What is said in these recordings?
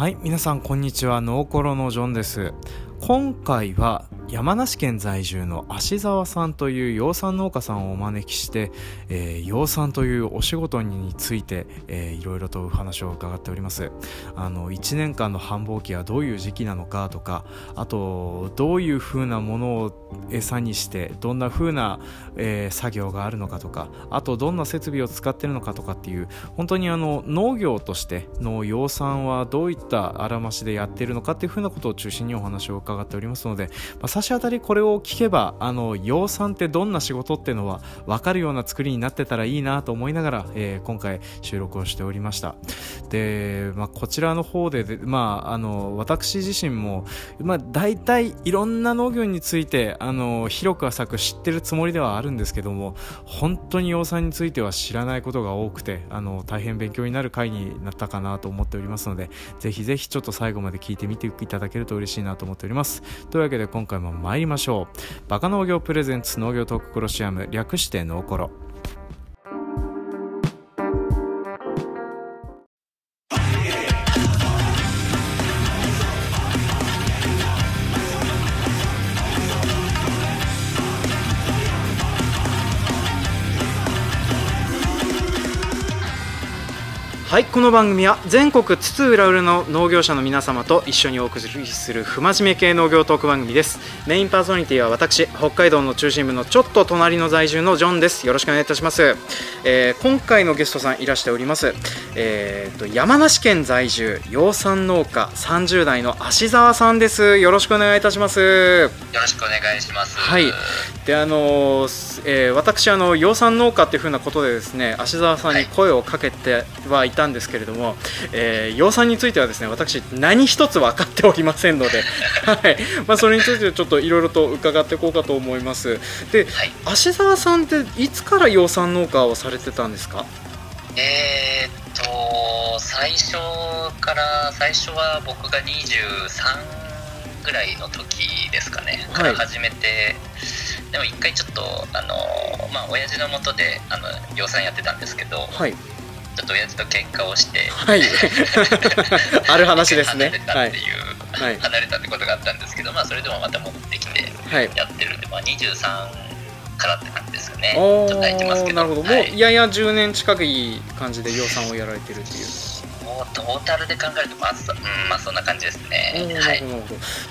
はい皆さんこんにちは。ノーコロのジョンです。今回は山梨県在住の芦沢さんという養蚕農家さんをお招きして、えー、養蚕というお仕事について、えー、いろいろとお話を伺っております。あの1年間の繁忙期はどういう時期なのかとかあとどういう風なものを餌にしてどんな風な、えー、作業があるのかとかあとどんな設備を使ってるのかとかっていう本当にあの農業としての養蚕はどういったあらましでやっているのかっていう風なことを中心にお話を伺っておりますので、まあ、差し当たりこれを聞けばあの養蚕ってどんな仕事っていうのは分かるような作りになってたらいいなと思いながら、えー、今回収録をしておりました。で、まあ、こちらの方でまあ、あの私自身も、まあ、大体いろんな農業についてあの広く浅く知ってるつもりではあるんですけども本当に養蚕については知らないことが多くてあの大変勉強になる回になったかなと思っておりますのでぜひぜひちょっと最後まで聞いてみていただけると嬉しいなと思っております。というわけで今回も参りましょう。バカ農業プレゼンツ農業トーククロシアム略して農コロ。はいこの番組は全国津々浦々の農業者の皆様と一緒にお送りする不真面目系農業トーク番組です。メインパーソナリティは私北海道の中心部のちょっと隣の在住のジョンです。よろしくお願いいたします、えー、今回のゲストさんいらしております、えーと、山梨県在住養蚕農家30代の芦沢さんです。よろしくお願いいたします。よろしくお願いします。はいであのー、えー、私あの養蚕農家っていうふうなことでですね芦沢さんに声をかけてはいたんですけれども、はい、えー、養蚕についてはですね私何一つ分かっておりませんので、はい。まあ、それについてちょっといろいろと伺っていこうかと思います。で、はい、芦沢さんっていつから養蚕農家をされてたんですか？えー、っと最初から最初は僕が23ぐらいの時ですかね、から始めて、でも一回ちょっとあのまあ親父のもとであの養蚕やってたんですけど、はい、ちょっと親父と喧嘩をして、はい、ある話ですね。離れたっていう、はい、離れたってことがあったんですけど、まあ、それでもまた戻ってきてやってるんで、まあ、23からって感じですよね。ちょっと空いてますけど。なるほど、もうやや10年近くいい感じで養蚕をやられてるっていうトータルで考えるとまあ、そ,、うんまあ、そんな感じですね、はい、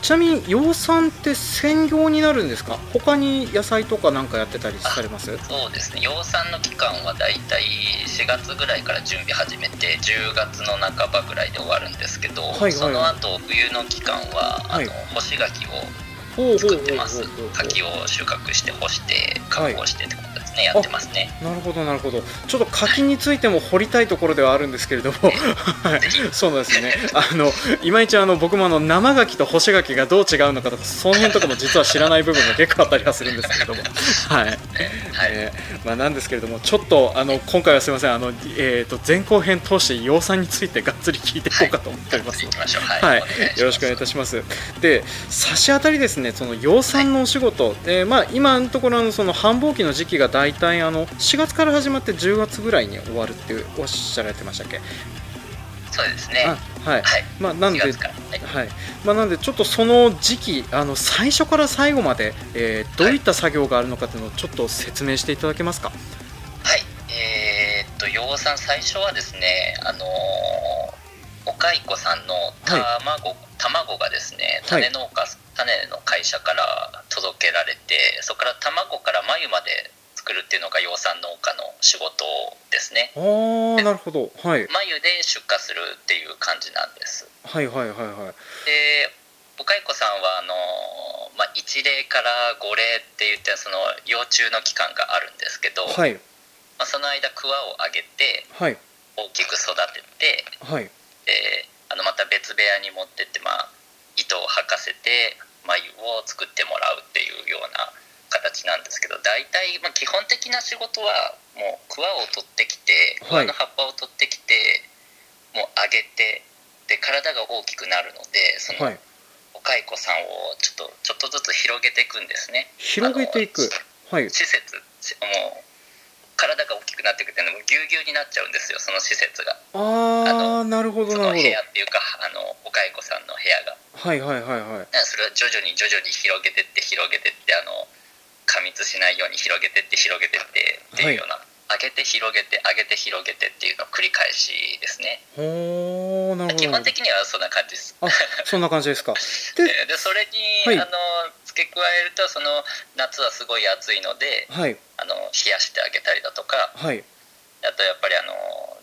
ちなみに養蚕って専業になるんですか？他に野菜とか何かやってたりされます？そうですね。養蚕の期間はだいたい4月ぐらいから準備始めて10月の半ばぐらいで終わるんですけど、はいはい。はい、その後冬の期間はあの、はい、干し柿を作ってます。柿を収穫して干して加工してってことねやってますね。なるほどなるほど。ちょっと柿についても掘りたいところではあるんですけれども、はい、そうなんですね。あのいまいちあの僕もあの生柿と干し柿がどう違うのかとかその辺とかも実は知らない部分が結構あったりはするんですけれども。はい、はい。えー、まあ、なんですけれどもちょっとあの今回はすみません。あの、えーと、前後編通して養蚕についてがっつり聞いていこうかと思っております。はい、はい、よろしくお願いいたします。で差し当たりですねその養蚕のお仕事、はい、えー、まあ、今のところのその繁忙期の時期が大大体あの4月から始まって10月ぐらいに終わるっておっしゃられてましたっけ？そうですね。はい、はい、まあなんで、はい、はい、まあなんでちょっとその時期あの最初から最後まで、えー、どういった作業があるのかというのをちょっと説明していただけますか？はい。えー、っと養蚕最初はですねあのお蚕さんの卵、はい、卵がですね種農家、種の会社から届けられてそこから卵から繭まで作るっていうのが養蚕農家の仕事ですね。ああなるほど。はい。繭で出荷するっていう感じなんです。はいはいはいはい。でお蚕さんはあの、まあ、1例から5例って言ってその幼虫の期間があるんですけど、はい。まあ、その間クワを上げて、はい、大きく育てて、はい、であのまた別部屋に持ってって、まあ、糸を履かせて繭を作ってもらうっていうような形なんですけど大体、まあ、基本的な仕事はもうクワを取ってきてクワの葉っぱを取ってきて、もう揚げてで体が大きくなるのでその、お蚕さんをちょっとちょっとずつ広げていくんですね。広げていく。はい。施設もう体が大きくなっていくっていうのもぎゅうぎゅうになっちゃうんですよその施設が。ああなるほどなるほど。部屋っていうかあのおお蚕さんの部屋が。はいはいはいはい。それを徐々に徐々に広げてって広げてってあの過密しないように広げてって広げてってっていうような、はい、上げて広げて上げて広げてっていうのを繰り返しですね。ほなるほど。基本的にはそんな感じです。あそんな感じですか。ででそれに、はい、あの付け加えるとその夏はすごい暑いので、はい、あの冷やしてあげたりだとか、はい、あとやっぱりあの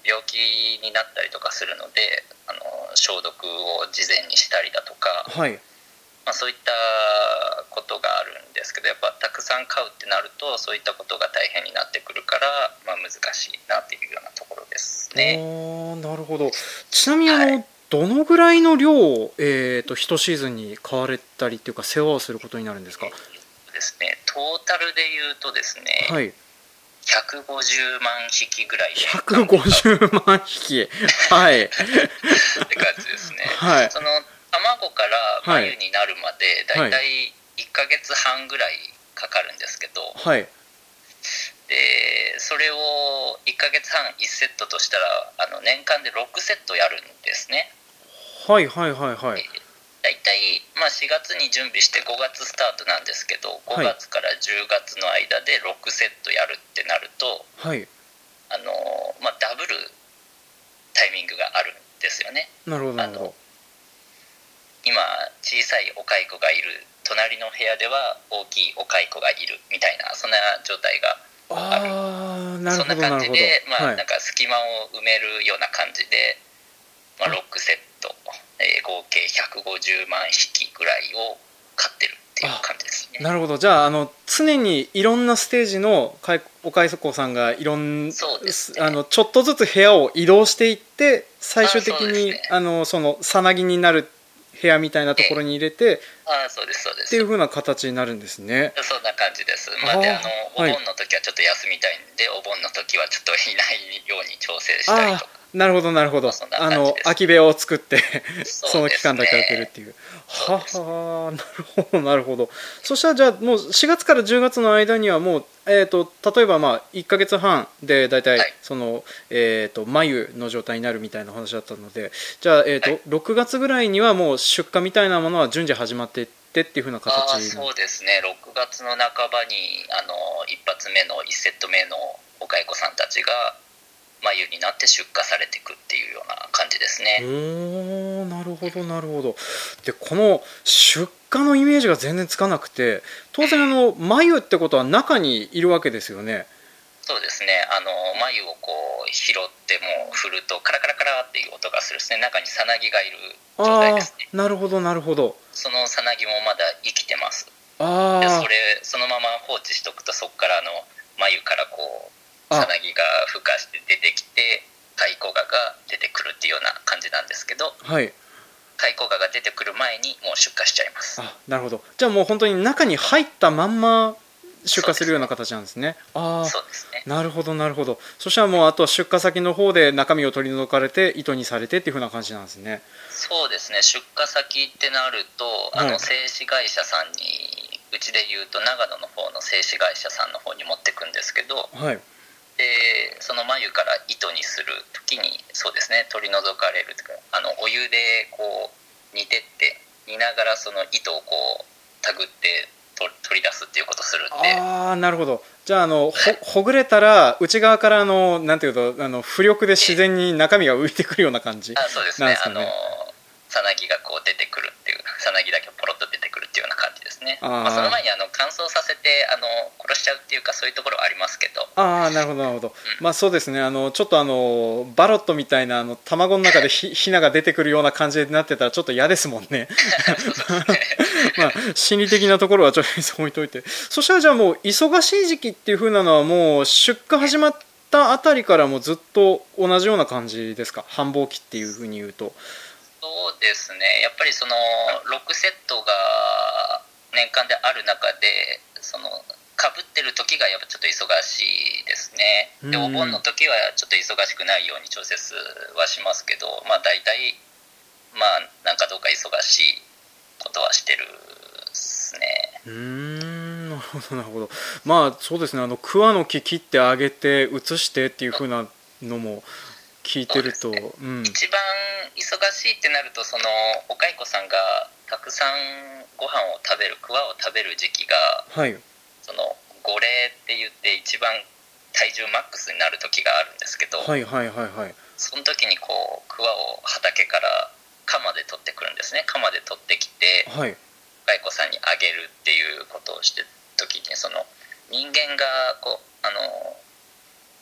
病気になったりとかするのであの消毒を事前にしたりだとか、はいまあ、そういったことがあるんですけどやっぱたくさん飼うってなるとそういったことが大変になってくるから、まあ、難しいなっていうようなところですね。なるほど。ちなみにあの、はい。どのぐらいの量を、えーと、1シーズンに買われたりっていうか世話をすることになるんですか？ですねトータルで言うとですね、はい、150万匹ぐらいで。150万匹。はい。って感じですね、はい、その卵から繭になるまでだい。たい1か月半ぐらいかかるんですけど、はい、でそれを1か月半1セットとしたらあの年間で6セットやるんですね。はいはいはいはい。大体、まあ、4月に準備して5月スタートなんですけど5月から10月の間で6セットやるってなると、はい、あのまあ、ダブルタイミングがあるんですよね。なるほどなるほど今小さいお蚕がいる。隣の部屋では大きいお蚕がいるみたいなそんな状態がある。そんな感じで、まあ、なんか隙間を埋めるような感じで、まあ、6セットえー、合計150万匹ぐらいを飼ってるっていう感じですね。なるほど。じゃああの常にいろんなステージのおかいそこさんがいろんそうです、ね、あのちょっとずつ部屋を移動していって最終的にあ、ね、のそのさなぎになる部屋みたいなところに入れて、あそうですそうです。っていうふうな形になるんですね。そんな感じです。まあであのお盆の時はちょっと休みたいんで、はい、お盆の時はちょっといないように調整したりとかなるほどなるほど。あの空き部屋を作ってその期間だけ空けるっていう。ははなるほどなるほど。そしたらじゃあもう4月から10月の間にはもう、えーと、例えばまあ1か月半で大体その、はい、えーと、眉の状態になるみたいな話だったのでじゃあ、えーとはい、6月ぐらいにはもう出荷みたいなものは順次始まっていってっていうふうな形そうですね。6月の半ばにあの一発目の1セット目のお蚕さんたちが眉になって出荷されていくっていうような感じですね。おなるほどなるほど。でこの出荷のイメージが全然つかなくて当然あの眉ってことは中にいるわけですよね。そうですね。あの眉をこう拾っても振るとカラカラカラっていう音がするですね。中にさなぎがいる状態ですね。なるほどなるほど。そのさなぎもまだ生きてますあでそれそのまま放置しとくとそこからの眉からこうさなぎが孵化して出てきて蚕ガが出てくるっていうような感じなんですけど、はい、蚕ガが出てくる前にもう出荷しちゃいますあなるほどじゃあもう本当に中に入ったまんま出荷するような形なんですね。あそうですね。なるほどなるほど。そしたらもうあとは出荷先の方で中身を取り除かれて糸にされてっていうふうな感じなんですね。そうですね。出荷先ってなると、あの製紙会社さんにうちで言うと長野の方の製紙会社さんの方に持ってくんですけど、はい。でその眉から糸にする時にそうですね取り除かれるというかあのお湯でこう煮てって煮ながらその糸をこうたぐって取り出すっていうことするんで。ああなるほど。じゃああのほほぐれたら内側からあのなんていうとあの浮力で自然に中身が浮いてくるような感じあそうですね、ね、あのさなぎがこう出てくるっていうさなぎだけポロッと出てくるっていうような感じですね。まあ、その前にあの乾燥させてあの殺しちゃうっていうかそういうところはありますけど。ああなるほどなるほど、うん、まあそうですね。あのちょっとあのバロットみたいなあの卵の中でひ ひなが出てくるような感じになってたらちょっと嫌ですもんね。まあ心理的なところはちょっと置いといて。そしたらじゃあもう忙しい時期っていうふうなのはもう出荷始まったあたりからもずっと同じような感じですか？繁忙期っていうふうに言うとそうですね。やっぱりその6セットが年間である中でそのかぶってる時がやっぱちょっと忙しいですね。でお盆の時はちょっと忙しくないように調節はしますけどまあ大体まあなんかどうか忙しいことはしてるですね。うん。なるほどなるほど。まあそうですね。あの桑の木切ってあげて移してっていうふうなのも聞いてると、ね。うん、一番忙しいってなるとそのお蚕さんがたくさんご飯を食べるクワを食べる時期が、はい、その五礼って言って一番体重マックスになる時があるんですけど、はいはいはいはい、その時にこうクワを畑から鎌で取ってくるんですね。鎌で取ってきて、はい、蚕さんにあげるっていうことをしてる時にその人間がこうあの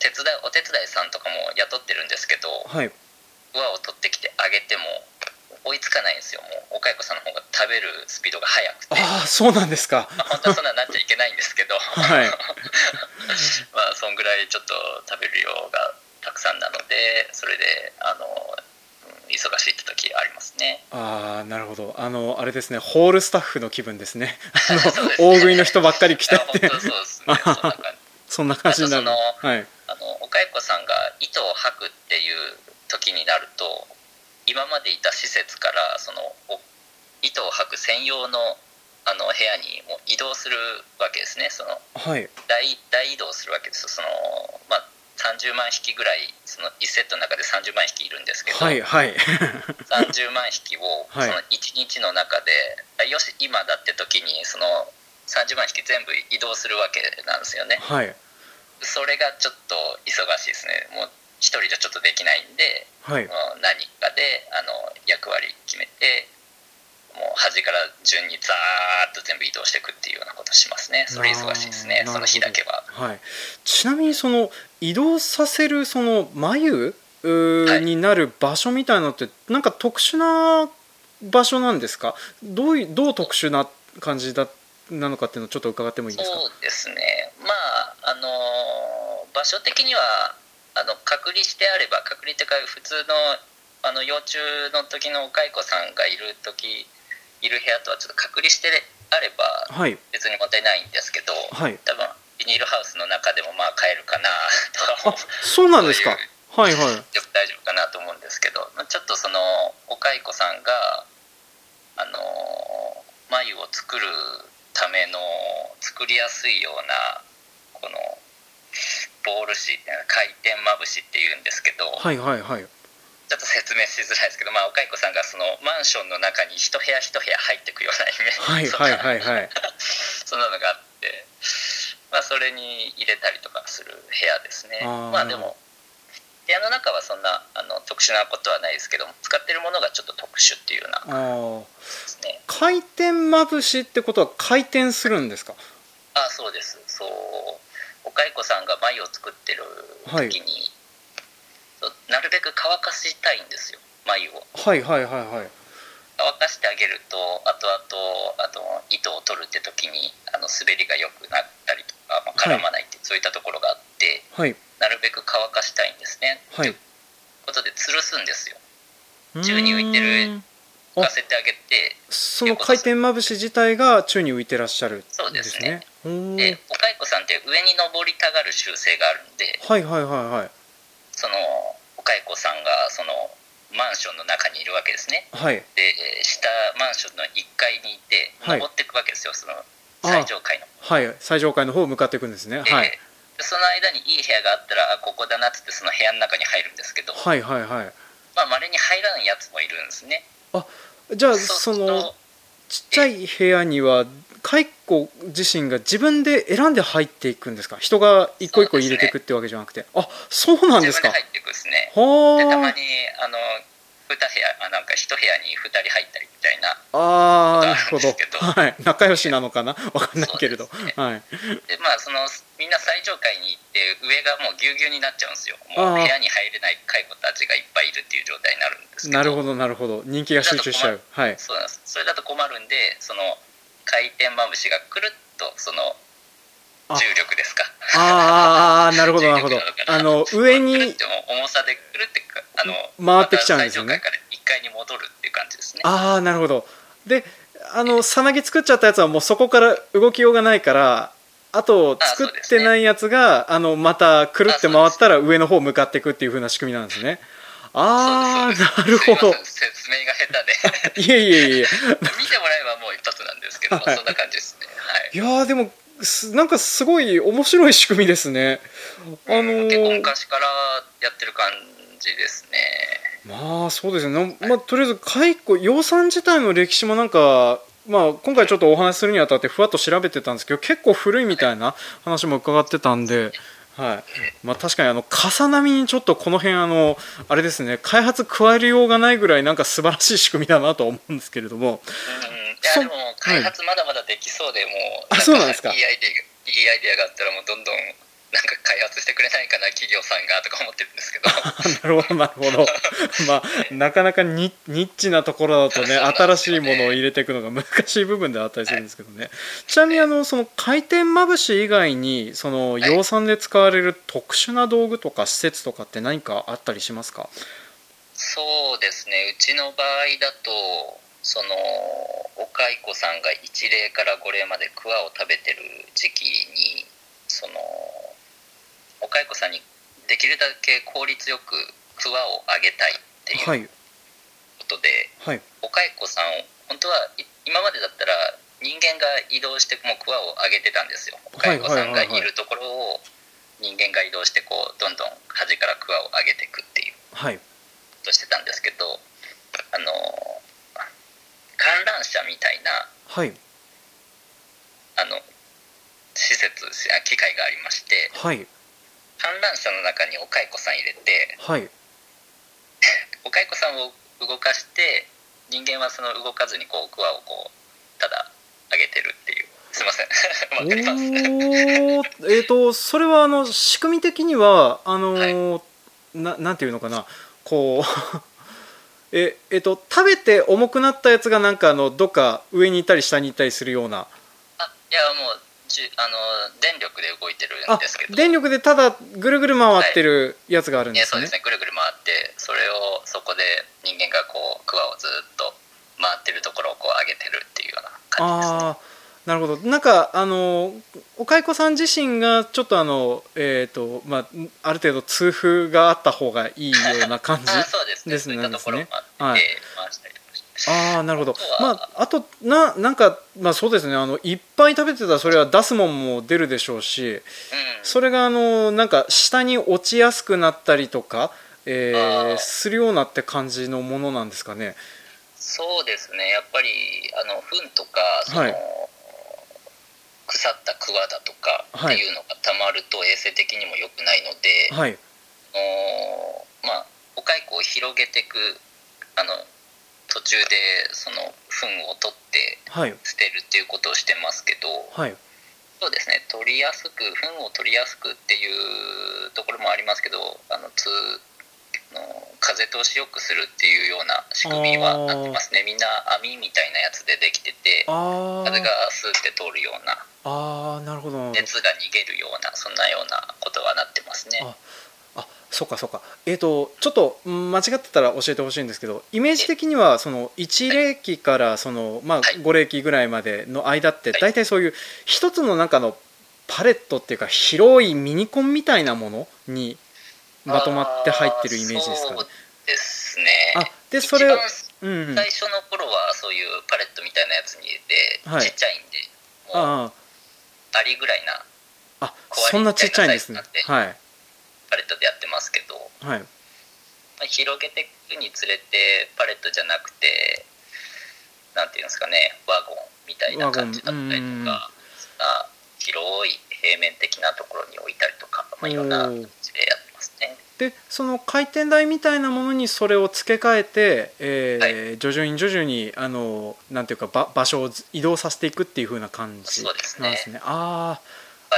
手伝お手伝いさんとかも雇ってるんですけど、はい、輪を取ってきてあげても追いつかないんですよ。もうお蚕さんの方が食べるスピードが速くて。ああそうなんですか、まあ、本当はそんなになっちゃいけないんですけど、はい、まあそんぐらいちょっと食べる量がたくさんなのでそれであの忙しいって時ありますね。ああなるほど。あのあれですね。ホールスタッフの気分ですね。あの 大食いの人ばっかり来てってそうですね。そんな感じになる、はい。あのお蚕さんが糸を吐くっていう時になると今までいた施設からその糸を吐く専用のあの部屋にも移動するわけですね。その、はい、大大移動するわけです。その、まあ、30万匹ぐらいその1セットの中で30万匹いるんですけど、はいはい、30万匹をその1日の中で、はい、よし今だって時にその30万匹全部移動するわけなんですよね。はい。それがちょっと忙しいですね。もう一人じゃちょっとできないんで、はい、何かであの役割決めてもう端から順にザーッと全部移動していくっていうようなことしますね。それ忙しいですね。その日だけは、はい、ちなみにその移動させるその眉になる場所みたいなのって、なんか特殊な場所なんですか？どうどう特殊な感じだなのかっていうのをちょっと伺ってもいいですか？そうですねまああの場所的にはあの隔離してあれば隔離というか普通のあの幼虫の時のお蚕さんがいる時いる部屋とはちょっと隔離してあれば別に問題ないんですけど、はい、多分ビニールハウスの中でもまあ飼えるかなとかそうなんですか。はいはい大丈夫かなと思うんですけどちょっとそのお蚕さんがあの眉を作るための作りやすいようなこのボール紙回転まぶしっていうんですけど、はいはいはい、ちょっと説明しづらいですけど、まあ、お蚕さんがそのマンションの中に一部屋一部屋入っていくようなイメージ、はいはいはいはい、そんなのがあって、まあ、それに入れたりとかする部屋ですね。まあでも部屋の中はそんなあの特殊なことはないですけども使ってるものがちょっと特殊っていうようなね。回転まぶしってことは回転するんですか？あそうです。そう。お蚕さんが繭を作ってる時に、はいなるべく乾かしたいんですよ眉を。はいはいはいはい。乾かしてあげるとあとあとあと糸を取るって時にあの滑りが良くなったりとか、まあ、絡まないって、はい、そういったところがあって、はい、なるべく乾かしたいんですね。はい。ということで吊るすんですよ。宙に浮いてる浮かせてあげてその回転まぶし自体が宙に浮いてらっしゃる、ね、そうですね。でお蚕さんって上に登りたがる習性があるんではいはいはいはい。その蚕さんがそのマンションの中にいるわけですね、はい、で下マンションの1階にいて登っていくわけですよ、その最上階の。はい。最上階の方向かっていくんですね、はいその間にいい部屋があったらあここだなっつってその部屋の中に入るんですけど。はいはいはい。まあ稀に入らないやつもいるんですね。あじゃあそのちっちゃい部屋には蚕自身が自分で選んで入っていくんですか？人が一個一個入れていくってわけじゃなくて、ね、あそうなんですか。自分で入っていくですね。でたまにあの2部屋あなんか1部屋に2人入ったりみたいな。ああなるほど。はい。仲良しなのかな？わかんないけれど、ね、はい。でまあそのみんな最上階に行って上がもうぎゅうぎゅうになっちゃうんですよ。もう部屋に入れない蚕たちがいっぱいいるっていう状態になるんですけど。なるほどなるほど。人気が集中しちゃう。はいそうなんですそれだと困るんでその回転まぶしがくるっとその重力ですか。ああなるほどなるほど。あの上に重さでくるってあの回ってきちゃうんですよね。から1階に戻るっていう感じですね。ああなるほど。であのさなぎ作っちゃったやつはもうそこから動きようがないからあと作ってないやつがあのまたくるって回ったら上の方向かっていくっていうふうな仕組みなんですね。ああなるほど。説明が下手で。いえいえいえ。見てもらえばもう一発なんですけど、はい、そんな感じですね、はい、いやでもなんかすごい面白い仕組みですね。あのー、結構昔からやってる感じですね。まあそうですね、まあ、とりあえず蚕養蚕自体の歴史もなんかまあ、今回ちょっとお話しするにあたってふわっと調べてたんですけど結構古いみたいな話も伺ってたんで、はい。まあ、確かにあの重なみにちょっとこの辺あのあれですね開発加えるようがないぐらいなんか素晴らしい仕組みだなと思うんですけれども、うん、いやでも開発まだまだできそうで、もうあそうなんですかいいアイデアいいアイデアがあったらもうどんどんなんか開発してくれないかな企業さんがとか思ってるんですけど。なるほどなるほど。まあなかなかニニッチなところだとね、ね、新しいものを入れていくのが難しい部分であったりするんですけどね、はい、ちなみにあのその回転まぶし以外にその養蚕で使われる特殊な道具とか施設とかって何かあったりしますか？そうですね。うちの場合だとそのお蚕さんが1例から5例まで桑を食べてる時期にそのお蚕さんにできるだけ効率よくクワをあげたいっていうことで、はい。はい、お蚕さん本当は今までだったら人間が移動してもうクワをあげてたんですよ。お蚕さんがいるところを人間が移動してこうどんどん端からクワをあげていくっていう。としてたんですけどあの観覧車みたいな、はい、あの施設機械がありまして、はい、観覧車の中にお蚕さん入れて、はい、お蚕さんを動かして人間はその動かずにこうクワをこうただ上げてるっていう。すいません。わかります。えっ、とそれはあの仕組み的にはあの、はい、ななんていうのかな。こう ええっ、と食べて重くなったやつがなんかあのどっか上に行ったり下に行ったりするような。あいやもうあの電力で動いてるんですけど。電力でただぐるぐる回ってるやつがあるんですね、はい、そうですね。ぐるぐる回ってそれをそこで人間がこうクワをずっと回ってるところをこう上げてるっていうような感じですね。あなるほど。なんかあのお蚕さん自身がちょっとあのえっ、ー、とまあある程度痛風があった方がいいような感じですね。そうですね。はい。ああなるほど。まああとななんかまあそうですね。あのいっぱい食べてたらそれは出すもんも出るでしょうし、うん、それがあのなんか下に落ちやすくなったりとか、えー、するようなって感じのものなんですかね。そうですね。やっぱりあの糞とかその、はい、腐った桑だとかっていうのがたまると衛生的にも良くないので、はい、おまあお蚕を広げていくあの途中でその糞を取って捨てるっていうことをしてますけど、はい、そうですね。取りやすく糞を取りやすくっていうところもありますけどあのつの風通しよくするっていうような仕組みはなってますね。みんな網みたいなやつでできてて風がスーって通るようなあなるほど。熱が逃げるようなそんなようなことはなってますね。そうかそうか。えっ、ー、とちょっと間違ってたら教えてほしいんですけどイメージ的にはその1例期からその、まあ、5例期ぐらいまでの間って大体そういう一つの中のパレットっていうか広いミニコンみたいなものにまとまって入ってるイメージですかね？ですね。あでそれ、うん、最初の頃はそういうパレットみたいなやつに入れて、はい、ちっちゃいんでもうありぐらいなあそんなちっちゃいんですね。はいパレットでやってますけど、はい。まあ、広げていくにつれてパレットじゃなくてなんていうんですかねワゴンみたいな感じだったりとかあ広い平面的なところに置いたりとか、まあ、いろんな感じでやってますね。でその回転台みたいなものにそれを付け替えて、えー、はい、徐々に徐々にあのなんていうか場場所を移動させていくっていうふうな感じなんですね。すね。ああ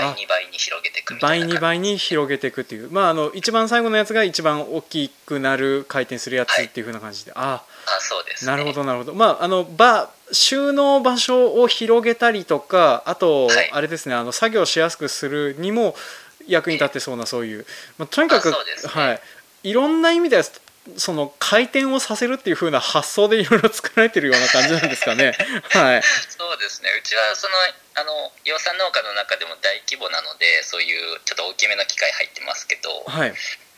倍2倍に広げていくみたいな倍2倍に広げていくっていう。まああの一番最後のやつが一番大きくなる回転するやつっていうふうな感じで、はい、ああそうです、ね、なるほどなるほど。まああの場収納場所を広げたりとかあと、はい、あれですねあの作業しやすくするにも役に立ってそうなそういう、まあ、とにかく、ね、はい。いろんな意味でその回転をさせるっていうふうな発想でいろいろ作られてるような感じなんですかね。はい。そうですね。うちはそのあの養蚕農家の中でも大規模なのでそういうちょっと大きめの機械入ってますけど、はい。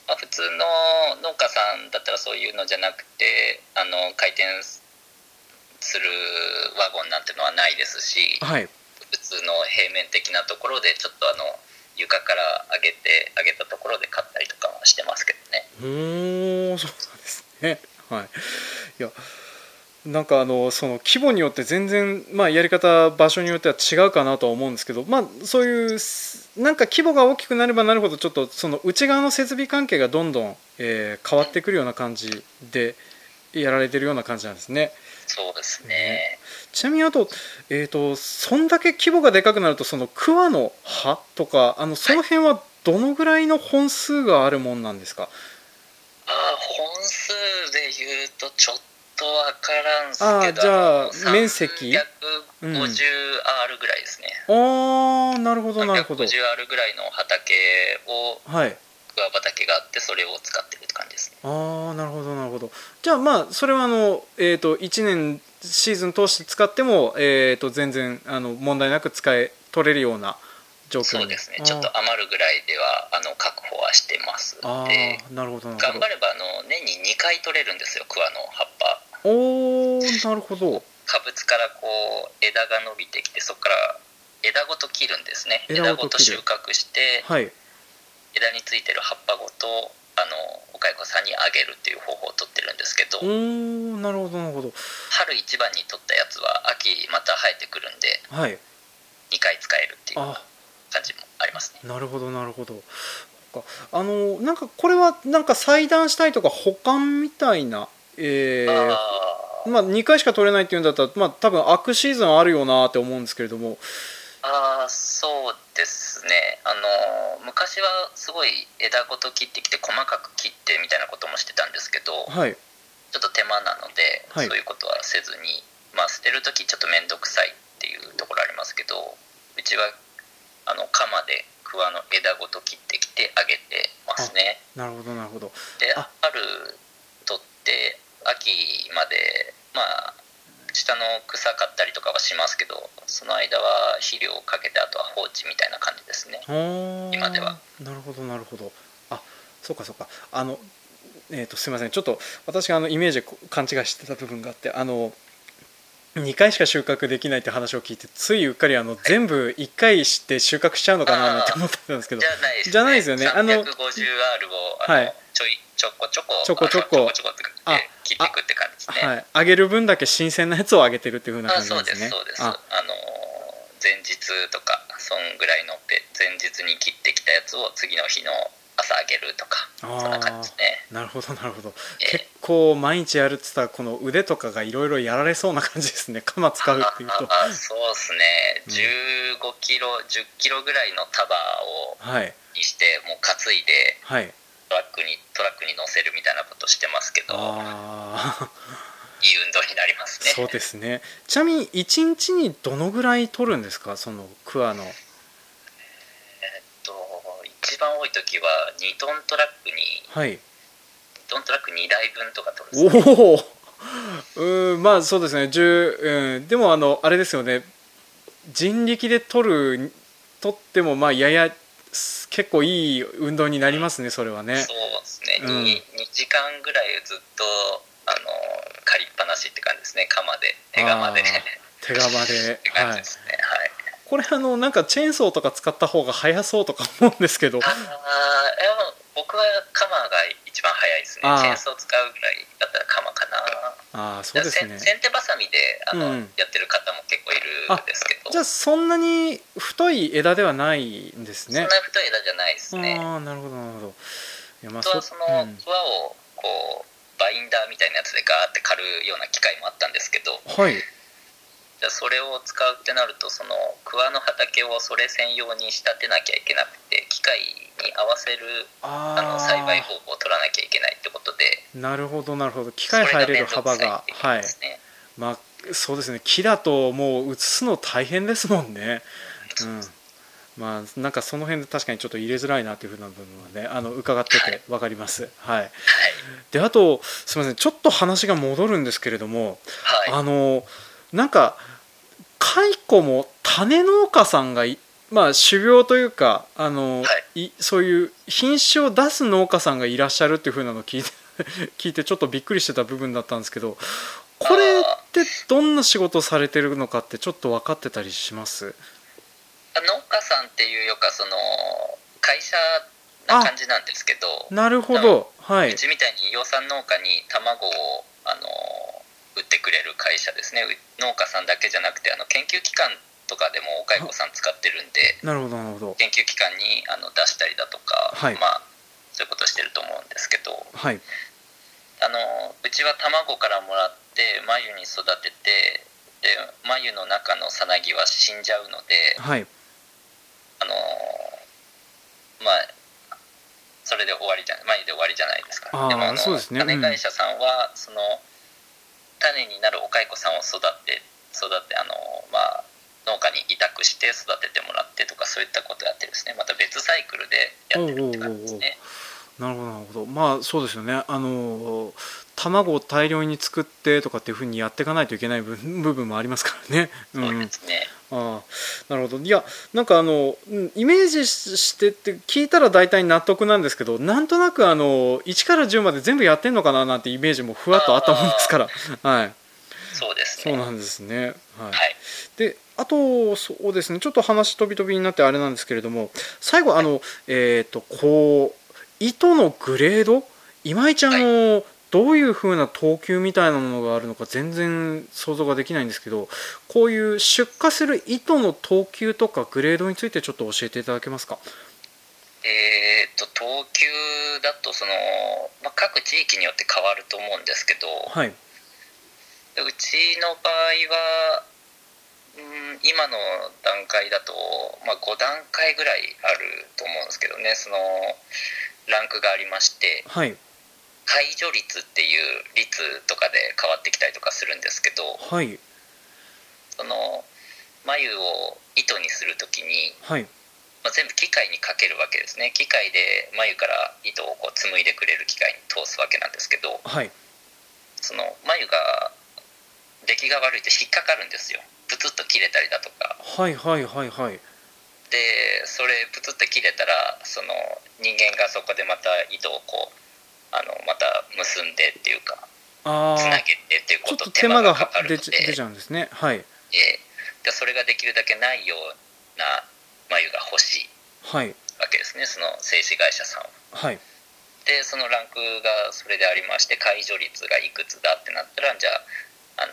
まあ、普通の農家さんだったらそういうのじゃなくてあの回転するワゴンなんてのはないですし、はい、普通の平面的なところでちょっとあの床から上げて上げたところで買ったりとかはしてますけどね。うんそうなんですね、はい、いやかあのその規模によって全然、まあ、やり方場所によっては違うかなとは思うんですけど、まあ、そういうなんか規模が大きくなればなるほどちょっとその内側の設備関係がどんどん、えー、変わってくるような感じでやられてるような感じなんですね。そうですね、ちなみにあと,、えーと、そんだけ規模がでかくなるとその桑の葉とかあのその辺はどのぐらいの本数があるもんなんですか、はい、あ本数でいうとちょっと分からんすけどあじゃあ面積？350R ぐらいですね、うん、ああなるほどなるほど。350R ぐらいの畑をはい。桑畑があってそれを使ってるって感じですね。ああなるほどなるほど。じゃあまあそれはあの、えーと、1年シーズン通して使っても、えーと、全然あの問題なく使え取れるような状況そうですね。ちょっと余るぐらいではあの確保はしてます。ああなるほど頑張ればあの年に2回取れるんですよ桑の葉っぱおなるほど。花物からこう枝が伸びてきてそこから枝ごと切るんですね。枝ごと収穫して、はい、枝についてる葉っぱごとあのお蚕さんにあげるっていう方法をとってるんですけどおなるほどなるほど。春一番に取ったやつは秋また生えてくるんで、はい、2回使えるっていう感じもありますね。なるほどなるほど。あのなんかこれはなんか裁断したいとか保管みたいなえー、まあ2回しか取れないっていうんだったら、まあ、多分悪シーズンあるよなって思うんですけれども。ああそうですね。あの昔はすごい枝ごと切ってきて細かく切ってみたいなこともしてたんですけど、はい、ちょっと手間なので、はい、そういうことはせずに、まあ、捨てる時ちょっと面倒くさいっていうところありますけどうちはあの鎌で桑の枝ごと切ってきてあげてますね。なるほどなるほど。で春取って秋までまあ下の草刈ったりとかはしますけどその間は肥料をかけてあとは放置みたいな感じですね。今では。なるほどなるほど。あそうかそうか。あのえーと、すみません。ちょっと私があのイメージ勘違いしてた部分があってあの2回しか収穫できないって話を聞いてついうっかりあの全部1回して収穫しちゃうのかなって思ってたんですけど。じゃないですよね。あの 350R をはい。ちょいちょこちょこちょこちょこ。切っていくって感じで。すねはい。揚げる分だけ新鮮なやつを揚げてるっていうふうな感じですね。そうですそうです。あ。の前日とかそんぐらいのって前日に切ってきたやつを次の日の朝あげるとかそんな感じですね。なるほどなるほど、えー、結構毎日やるって言ったらこの腕とかがいろいろやられそうな感じですね。鎌使うっていうと。あそうですね、うん、15キロ10キロぐらいの束を、はい、にしてもう担いで、はい、トラックにトラックに乗せるみたいなことしてますけどあいい運動になりますね。そうですね。ちなみに1日にどのぐらい取るんですか？そのクワの。一番多い時は2トントラックに、はい、2トントラック2台分とか取るんです、ね、おおうんまあそうですね。10、うん、でもあのあれですよね。人力で取る取ってもまあやや結構いい運動になりますねそれはね。そうですね、うん、2, 2時間ぐらいずっとあの借りっぱなしって感じですね。鎌で。手鎌で。手鎌で。って感じですね、はい、はい。これあのなんかチェーンソーとか使った方が早そうとか思うんですけど。ああ僕は鎌が一番早いですね。チェーンソー使うぐらいだったら鎌ああそうですね。先手ばさみであの、うん、やってる方も結構いるんですけど。じゃあそんなに太い枝ではないんですね。そんな太い枝じゃないですね。ああなるほどなるほど。いやまあそその輪、うん、をこうバインダーみたいなやつでガーって刈るような機械もあったんですけど。はいじゃそれを使うってなるとその桑の畑をそれ専用に仕立てなきゃいけなくて機械に合わせるあの栽培方法を取らなきゃいけないってことで。なるほどなるほど。機械入れる幅がはい。まあそうですね。木だともう移すの大変ですもんね、うん、まあなんかその辺で確かにちょっと入れづらいなというふうな部分はねあの伺ってて分かります。はい、はい、であとすみません。ちょっと話が戻るんですけれども、はい、あのなんか蚕も種農家さんがまあ種苗というかあの、はい、そういう品種を出す農家さんがいらっしゃるっていうふうなのを聞いて 聞いてちょっとびっくりしてた部分だったんですけどこれってどんな仕事されてるのかってちょっと分かってたりします？農家さんっていうよかその会社な感じなんですけどなるほど、はい、うちみたいに養蚕農家に卵をあの売売ってくれる会社ですね。農家さんだけじゃなくてあの研究機関とかでもお蚕さん使ってるんでなるほどなるほど。研究機関にあの出したりだとか、はい、まあそういうことしてると思うんですけど、はい、あのうちは卵からもらって繭に育ててで繭の中のさなぎは死んじゃうので、はい、あのまあそれで終わりじゃ繭で終わりじゃないですか。でもあのそうですね、種会社さんは、その種になるお蚕さんを育て育てあのまあ農家に委託して育ててもらってとかそういったことをやってですね。また別サイクルでやってるって感じですね。なるほどなるほど。まあそうですよね。あの卵を大量に作ってとかっていうふうにやっていかないといけない部分 もありますからね。うん、そうですね。あなるほど。いやなんかあのイメージしてって聞いたら大体納得なんですけどなんとなくあの1から10まで全部やってんのかななんてイメージもふわっとあったもんですから。はい。そうですね。そうなんですね。はい、はい、であとそうですね。ちょっと話飛び飛びになってあれなんですけれども最後あの、えっ、ー、とこう糸のグレード？今井ちゃんのどういうふうな等級みたいなものがあるのか全然想像ができないんですけどこういう出荷する糸の等級とかグレードについてちょっと教えていただけますか？えーと、等級だとその、まあ、各地域によって変わると思うんですけど、はい、うちの場合はうん今の段階だと、まあ、5段階ぐらいあると思うんですけどねそのランクがありまして、はい、解除率っていう率とかで変わってきたりとかするんですけど、はい、その眉を糸にする時に、はい。まあ、全部機械にかけるわけですね。機械で眉から糸をこう紡いでくれる機械に通すわけなんですけど、はい、その眉が出来が悪いと引っかかるんですよ。プツッと切れたりだとか。はいはいはいはい。でそれプツッと切れたらその人間がそこでまた糸をこうあの結んでっていうかつなげてっていうこと手間がかかるので。出ちゃうんですね。はい、えー、でそれができるだけないような眉が欲しい。わけですね、はい、その製紙会社さんは。はい。でそのランクがそれでありまして解除率がいくつだってなったらじゃああの、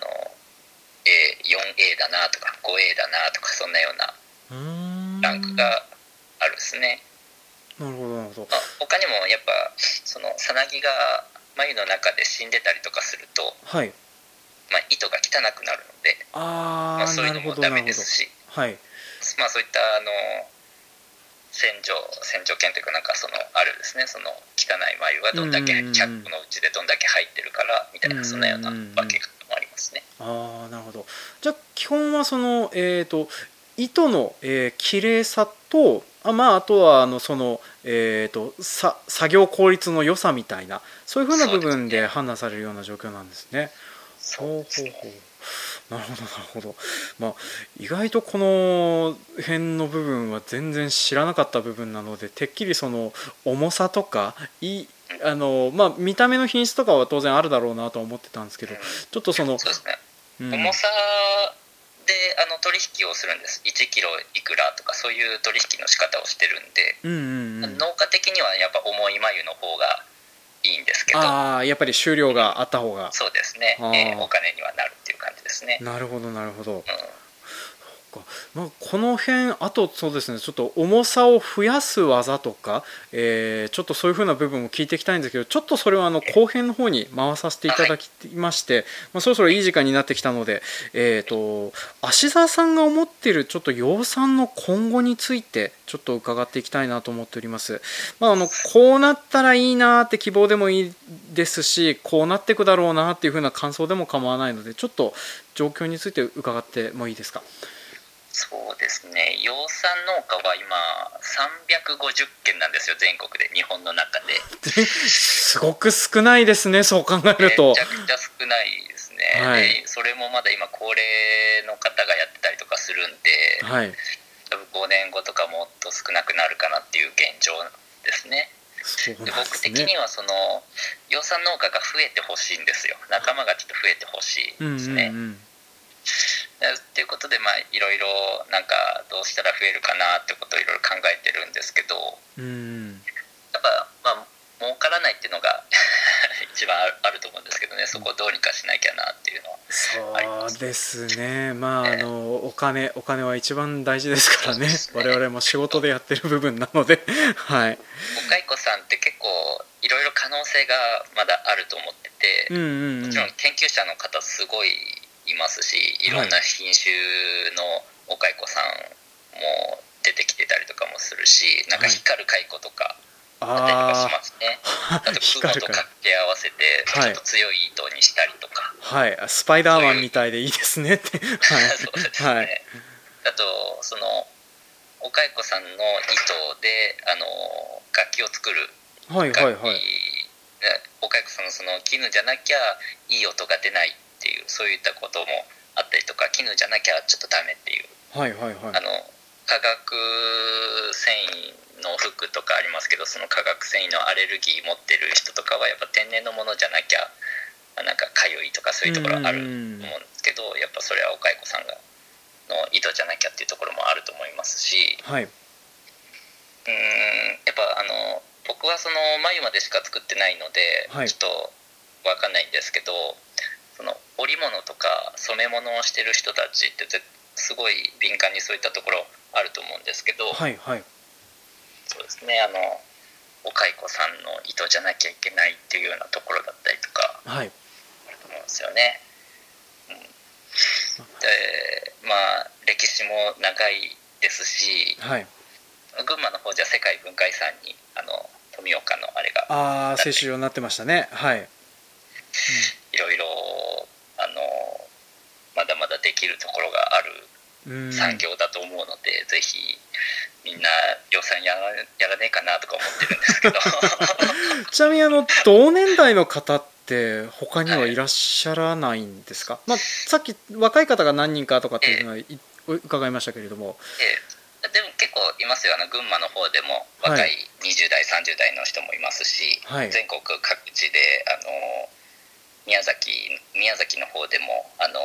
えー、4A だなとか 5A だなとかそんなようなランクがあるんですね。なるほどなるほど。他にもやっぱそのさなぎが眉の中で死んでたりとかすると、はい、まあ、糸が汚くなるのであ、まあ、そういうのもダメですし、はい。まあ、そういったあの洗浄洗浄犬というかなんかそのあるですねその汚い眉がどんだけキャップのうちでどんだけ入ってるからみたいなそんなような分け方もありますね。ああなるほど。じゃあ基本はその、えーと糸の、えー、綺麗さとあ,、まあ、あとはあのその、えーと、さ作業効率の良さみたいなそういうふうな部分で判断されるような状況なんですね。そうほうほうなるほどなるほど、まあ、意外とこの辺の部分は全然知らなかった部分なのでてっきりその重さとかいあの、まあ、見た目の品質とかは当然あるだろうなと思ってたんですけどちょっとその。そうん、重さ取引をするんです。1キロいくらとかそういう取引の仕方をしてるんで、うんうんうん、農家的にはやっぱ重い眉の方がいいんですけど。ああやっぱり収量があった方が。そうですね、えー、お金にはなるっていう感じですね。なるほどなるほど、うんか、まあ、この辺あとそうですねちょっと重さを増やす技とか、えー、ちょっとそういうふうな部分も聞いていきたいんですけどちょっとそれはあの後編の方に回させていただきまして、まあ、そろそろいい時間になってきたので、えーと、芦沢さんが思っているちょっと養蚕の今後についてちょっと伺っていきたいなと思っております。まあ、あのこうなったらいいなって希望でもいいですしこうなっていくだろうなっていうふうな感想でも構わないのでちょっと状況について伺ってもいいですか？そうですね。養蚕農家は今350件なんですよ全国で。日本の中で。すごく少ないですねそう考えると。めちゃくちゃ少ないですね、はい、それもまだ今高齢の方がやってたりとかするんで、はい、多分5年後とかもっと少なくなるかなっていう現状ですね。で、ね、僕的にはその養蚕農家が増えてほしいんですよ。仲間がちょっと増えてほしいですね、うんうんうんっていうことでまあいろいろなんかどうしたら増えるかなってことをいろいろ考えてるんですけど、うん、やっぱまあ儲からないっていうのが 一番あると思うんですけどね。そこをどうにかしなきゃなっていうのは。そうですね。まあ、あのお金お金は一番大事ですからね。ね。我々も仕事でやってる部分なので。はい。おかいこさんって結構いろいろ可能性がまだあると思ってて、うんうんうん、もちろん研究者の方すごいいますしい。ろんな品種のお蚕さんも出てきてたりとかもするしなんか光る蚕とかあったりとかしますね。あと雲と掛け合わせてちょっと強い糸にしたりとか。はい、スパイダーマンみたいでいいですね。って はい。そうですね、はい、あとそのお蚕さんの糸であの楽器を作るはいはいはい。お蚕さんのその絹じゃなきゃいい音が出ないっていうそういったこともあったりとか絹じゃなきゃちょっとダメっていう。はいはいはい。あの化学繊維の服とかありますけどその化学繊維のアレルギー持ってる人とかはやっぱ天然のものじゃなきゃなんかかゆいとかそういうところあると思うんですけどやっぱそれはお蚕さんがの意図じゃなきゃっていうところもあると思いますし、はい、うんやっぱあの僕はその眉までしか作ってないので、はい、ちょっと分かんないんですけど織物とか染め物をしてる人たちってすごい敏感にそういったところあると思うんですけど、はいはい、そうですねあのお蚕さんの意図じゃなきゃいけないっていうようなところだったりとか、はい、あると思うんですよね。うん、でまあ歴史も長いですし、はい、群馬の方じゃ世界文化遺産にあの富岡のあれがああ青春になってましたね。はい、うん、いろいろまだまだできるところがある産業だと思うので、ぜひみんな予算やらやらねえかなとか思ってるんですけど。ちなみにあの同年代の方って他にはいらっしゃらないんですか、はい、まあ、さっき若い方が何人かとかっていうのは、え伺いましたけれども、ええ、でも結構いますよ。あの群馬の方でも若い20代、はい、30代の人もいますし、はい、全国各地であの宮崎宮崎の方でもあの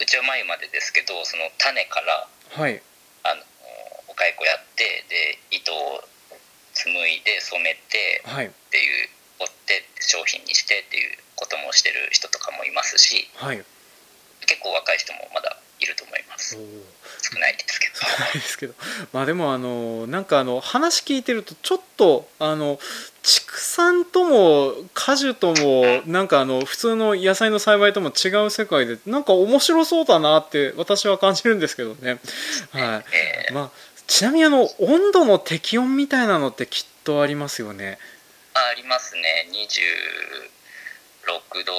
うちは前までですけどその種から、はい、あのお蚕やってで糸を紡いで染めて、はい、っていう折って商品にしてっていうこともしてる人とかもいますし、はい、結構若い人もまだいると思います。少ないですけど。少ないですけど。まあでもあのなんかあの話聞いてるとちょっとあの畜産とも果樹ともなんかあの普通の野菜の栽培とも違う世界でなんか面白そうだなって私は感じるんですけどね、はい、まあ、ちなみにあの温度の適温みたいなのってきっとありますよね。ありますね。26度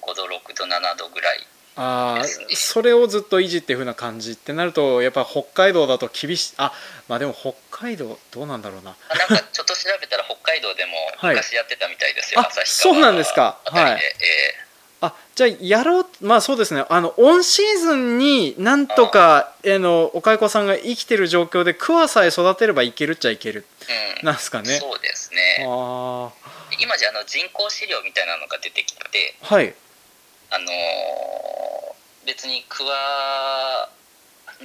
5度6度7度ぐらい。ああそれをずっと維持っていうふうな感じってなるとやっぱ北海道だと厳しい。あまあでも北海道どうなんだろうな。なんかちょっと調べたら北海道でも昔やってたみたいですよ、はい、あそうなんですか。はい、えー、あじゃあやろうまあそうですね。あのオンシーズンになんとかあのお蚕さんが生きてる状況で桑さえ育てればいけるっちゃいける、うん、なんですかね。そうですね。あ今じゃあの人工飼料みたいなのが出てきてはい。あのー、別にクワ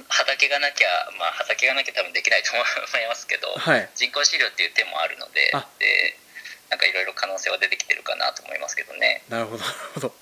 畑がなきゃ、まあ、畑がなきゃ多分できないと思いますけど、はい、人工飼料っていう手もあるのででなんかいろいろ可能性は出てきてるかなと思いますけどね。なるほど、なるほど。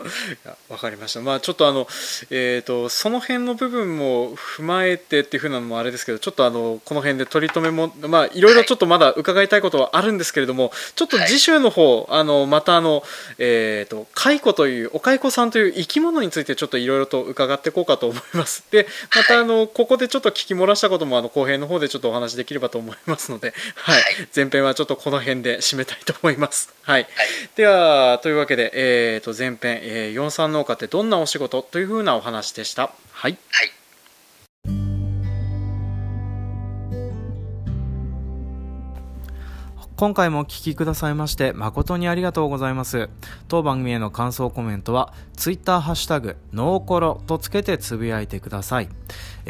わかりました。まあちょっとあの、えっ、ー、と、その辺の部分も踏まえてっていうふうなのもあれですけど、ちょっとあの、この辺で取り留めも、まあいろいろちょっとまだ伺いたいことはあるんですけれども、ちょっと次週の方、はい、あの、またあの、えっ、ー、と、蚕という、お蚕さんという生き物についてちょっといろいろと伺っていこうかと思います。で、またあの、ここでちょっと聞き漏らしたこともあの、後編の方でちょっとお話できればと思いますので、はい。前編はちょっとこの辺で締めたいと思います。はい、はい、ではというわけで、えー、と前編、えー、四三農家ってどんなお仕事というふうなお話でした。はい、はい、今回もお聞きくださいまして誠にありがとうございます。当番組への感想コメントは Twitter ハッシュタグノーコロとつけてつぶやいてください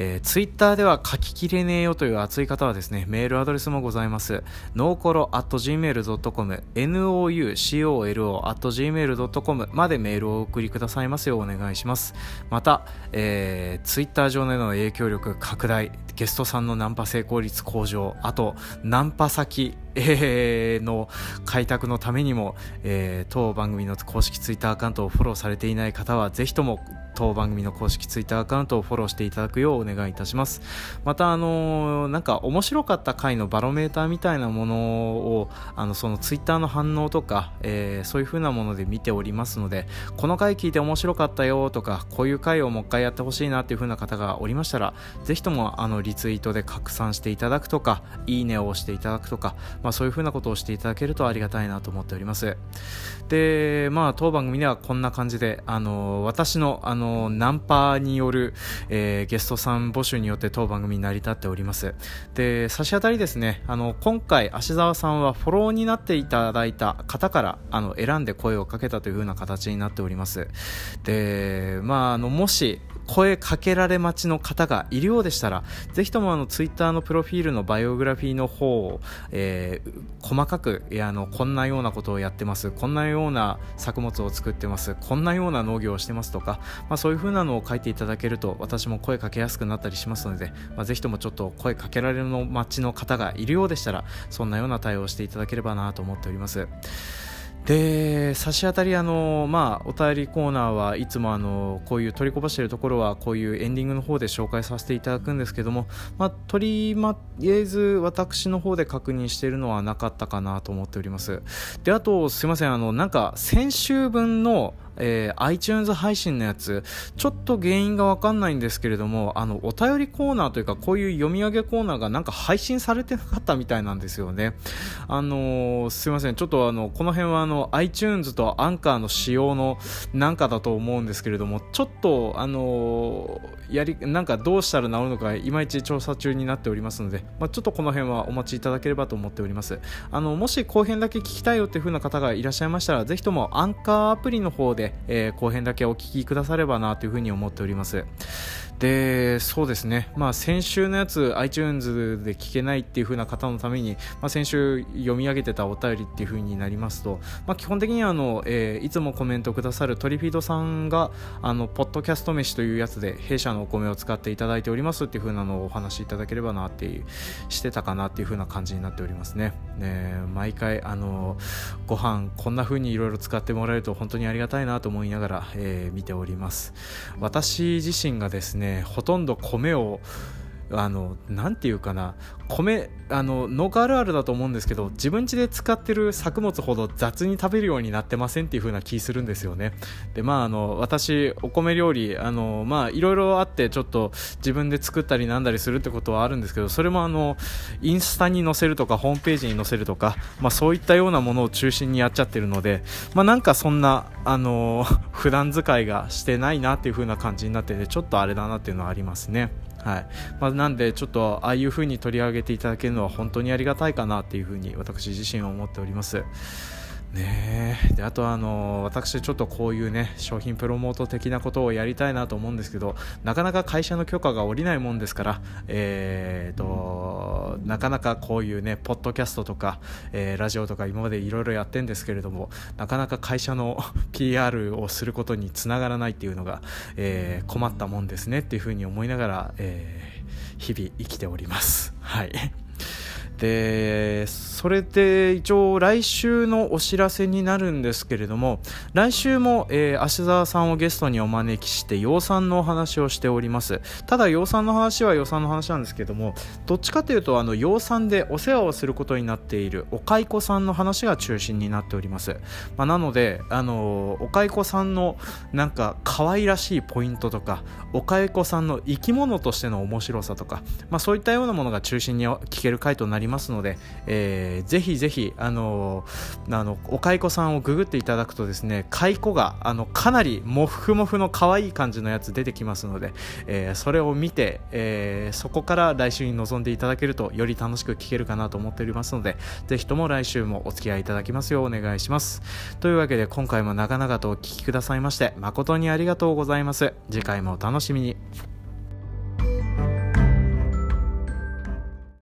えー、ツイッターでは書ききれねえよという熱い方はですね、メールアドレスもございます。ノーコロ at gmail.com、noucolo at gmail.com までメールをお送りくださいますようお願いします。また、えー、ツイッター上での影響力拡大、ゲストさんのナンパ成功率向上、あと、ナンパ先、えー、の開拓のためにも、えー、当番組の公式ツイッターアカウントをフォローされていない方は、ぜひとも当番組の公式ツイッターアカウントをフォローしていただくようお願いいたします。また、あのー、なんか面白かった回のバロメーターみたいなものを、あの、そのツイッターの反応とか、えー、そういう風なもので見ておりますので、この回聞いて面白かったよとか、こういう回をもう一回やってほしいなっていう風な方がおりましたら、ぜひともあのリツイートで拡散していただくとか、いいねを押していただくとか、まあそういう風なことをしていただけるとありがたいなと思っております。で、まあ当番組ではこんな感じで、あの、私の、あの、ナンパによる、えー、ゲストさん募集によって当番組成り立っております。で、差し当たりですね、あの、今回、芦澤さんはフォローになっていただいた方から、あの、選んで声をかけたという風な形になっております。で、まあ、あの、もし、声かけられ待ちの方がいるようでしたら、ぜひともあのツイッターのプロフィールのバイオグラフィーの方を、えー、細かく、いや、あの、こんなようなことをやってます、こんなような作物を作ってます、こんなような農業をしてますとか、まあそういう風なのを書いていただけると、私も声かけやすくなったりしますので、まあ、ぜひともちょっと声かけられるの待ちの方がいるようでしたら、そんなような対応をしていただければなと思っております。で差し当たりあの、まあ、お便りコーナーはいつもあのこういう取りこぼしているところはこういうエンディングの方で紹介させていただくんですけども、まあ、とりあえず私の方で確認しているのはなかったかなと思っております。であとすいませんあのなんか先週分のえー、iTunes 配信のやつ、ちょっと原因がわかんないんですけれども、あの、お便りコーナーというか、こういう読み上げコーナーがなんか配信されてなかったみたいなんですよね。あのー、すいません、ちょっとあの、この辺はあの、iTunes とアンカーの仕様のなんかだと思うんですけれども、ちょっと、あのー、やり、なんかどうしたら治るのか、いまいち調査中になっておりますので、まあ、ちょっとこの辺はお待ちいただければと思っております。あの、もし後編だけ聞きたいよっていう風な方がいらっしゃいましたら、ぜひともアンカーアプリの方で、えー、後編だけお聞きくださればなというふうに思っております。でそうですね、まあ、先週のやつ iTunes で聞けないっていう風な方のために、まあ、先週読み上げてたお便りっていう風になりますと、まあ、基本的にあの、えー、いつもコメントくださるトリフィードさんがあのポッドキャスト飯というやつで弊社のお米を使っていただいておりますっていう風なのをお話しいただければなっていうしてたかなっていう風な感じになっておりますねね毎回あのご飯こんな風にいろいろ使ってもらえると本当にありがたいなと思いながら、えー、見ております。私自身がですねねほとんど米をあのなんていうかな米あの農家あるあるだと思うんですけど自分家で使ってる作物ほど雑に食べるようになってませんっていう風な気するんですよね。でまああの私お米料理あのまあいろいろあってちょっと自分で作ったりなんだりするってことはあるんですけどそれもあのインスタに載せるとかホームページに載せるとかまあそういったようなものを中心にやっちゃってるのでまあなんかそんなあの 普段使いがしてないなっていう風な感じになっててちょっとあれだなっていうのはありますね。はいまあ、なんでちょっとああいう風に取り上げていただけるのは本当にありがたいかなっていう風に私自身は思っております。ねであとあの私ちょっとこういうね商品プロモート的なことをやりたいなと思うんですけどなかなか会社の許可が下りないもんですからえーとなかなかこういうねポッドキャストとか、えー、ラジオとか今までいろいろやってんですけれどもなかなか会社の PR をすることにつながらないっていうのが、えー、困ったもんですねっていうふうに思いながら、えー、日々生きております。はい。でそれで一応来週のお知らせになるんですけれども来週も、えー、芦沢さんをゲストにお招きして養蚕のお話をしております。ただ養蚕の話は養蚕の話なんですけどもどっちかというとあの養蚕でお世話をすることになっているお蚕さんの話が中心になっております、まあ、なのであのお蚕さんのなんか可愛らしいポイントとかお蚕さんの生き物としての面白さとか、まあ、そういったようなものが中心に聞ける回となります。ますので、えー、ぜひぜひ、あのー、あの、お蚕さんをググっていただくとですね、蚕が、あの、かなりもふもふの可愛い感じのやつ出てきますので、えー、それを見て、えー、そこから来週に臨んでいただけると、より楽しく聞けるかなと思っておりますので、ぜひとも来週もお付き合いいただきますようお願いします。というわけで、今回も長々とお聴きくださいまして、誠にありがとうございます。次回もお楽しみに。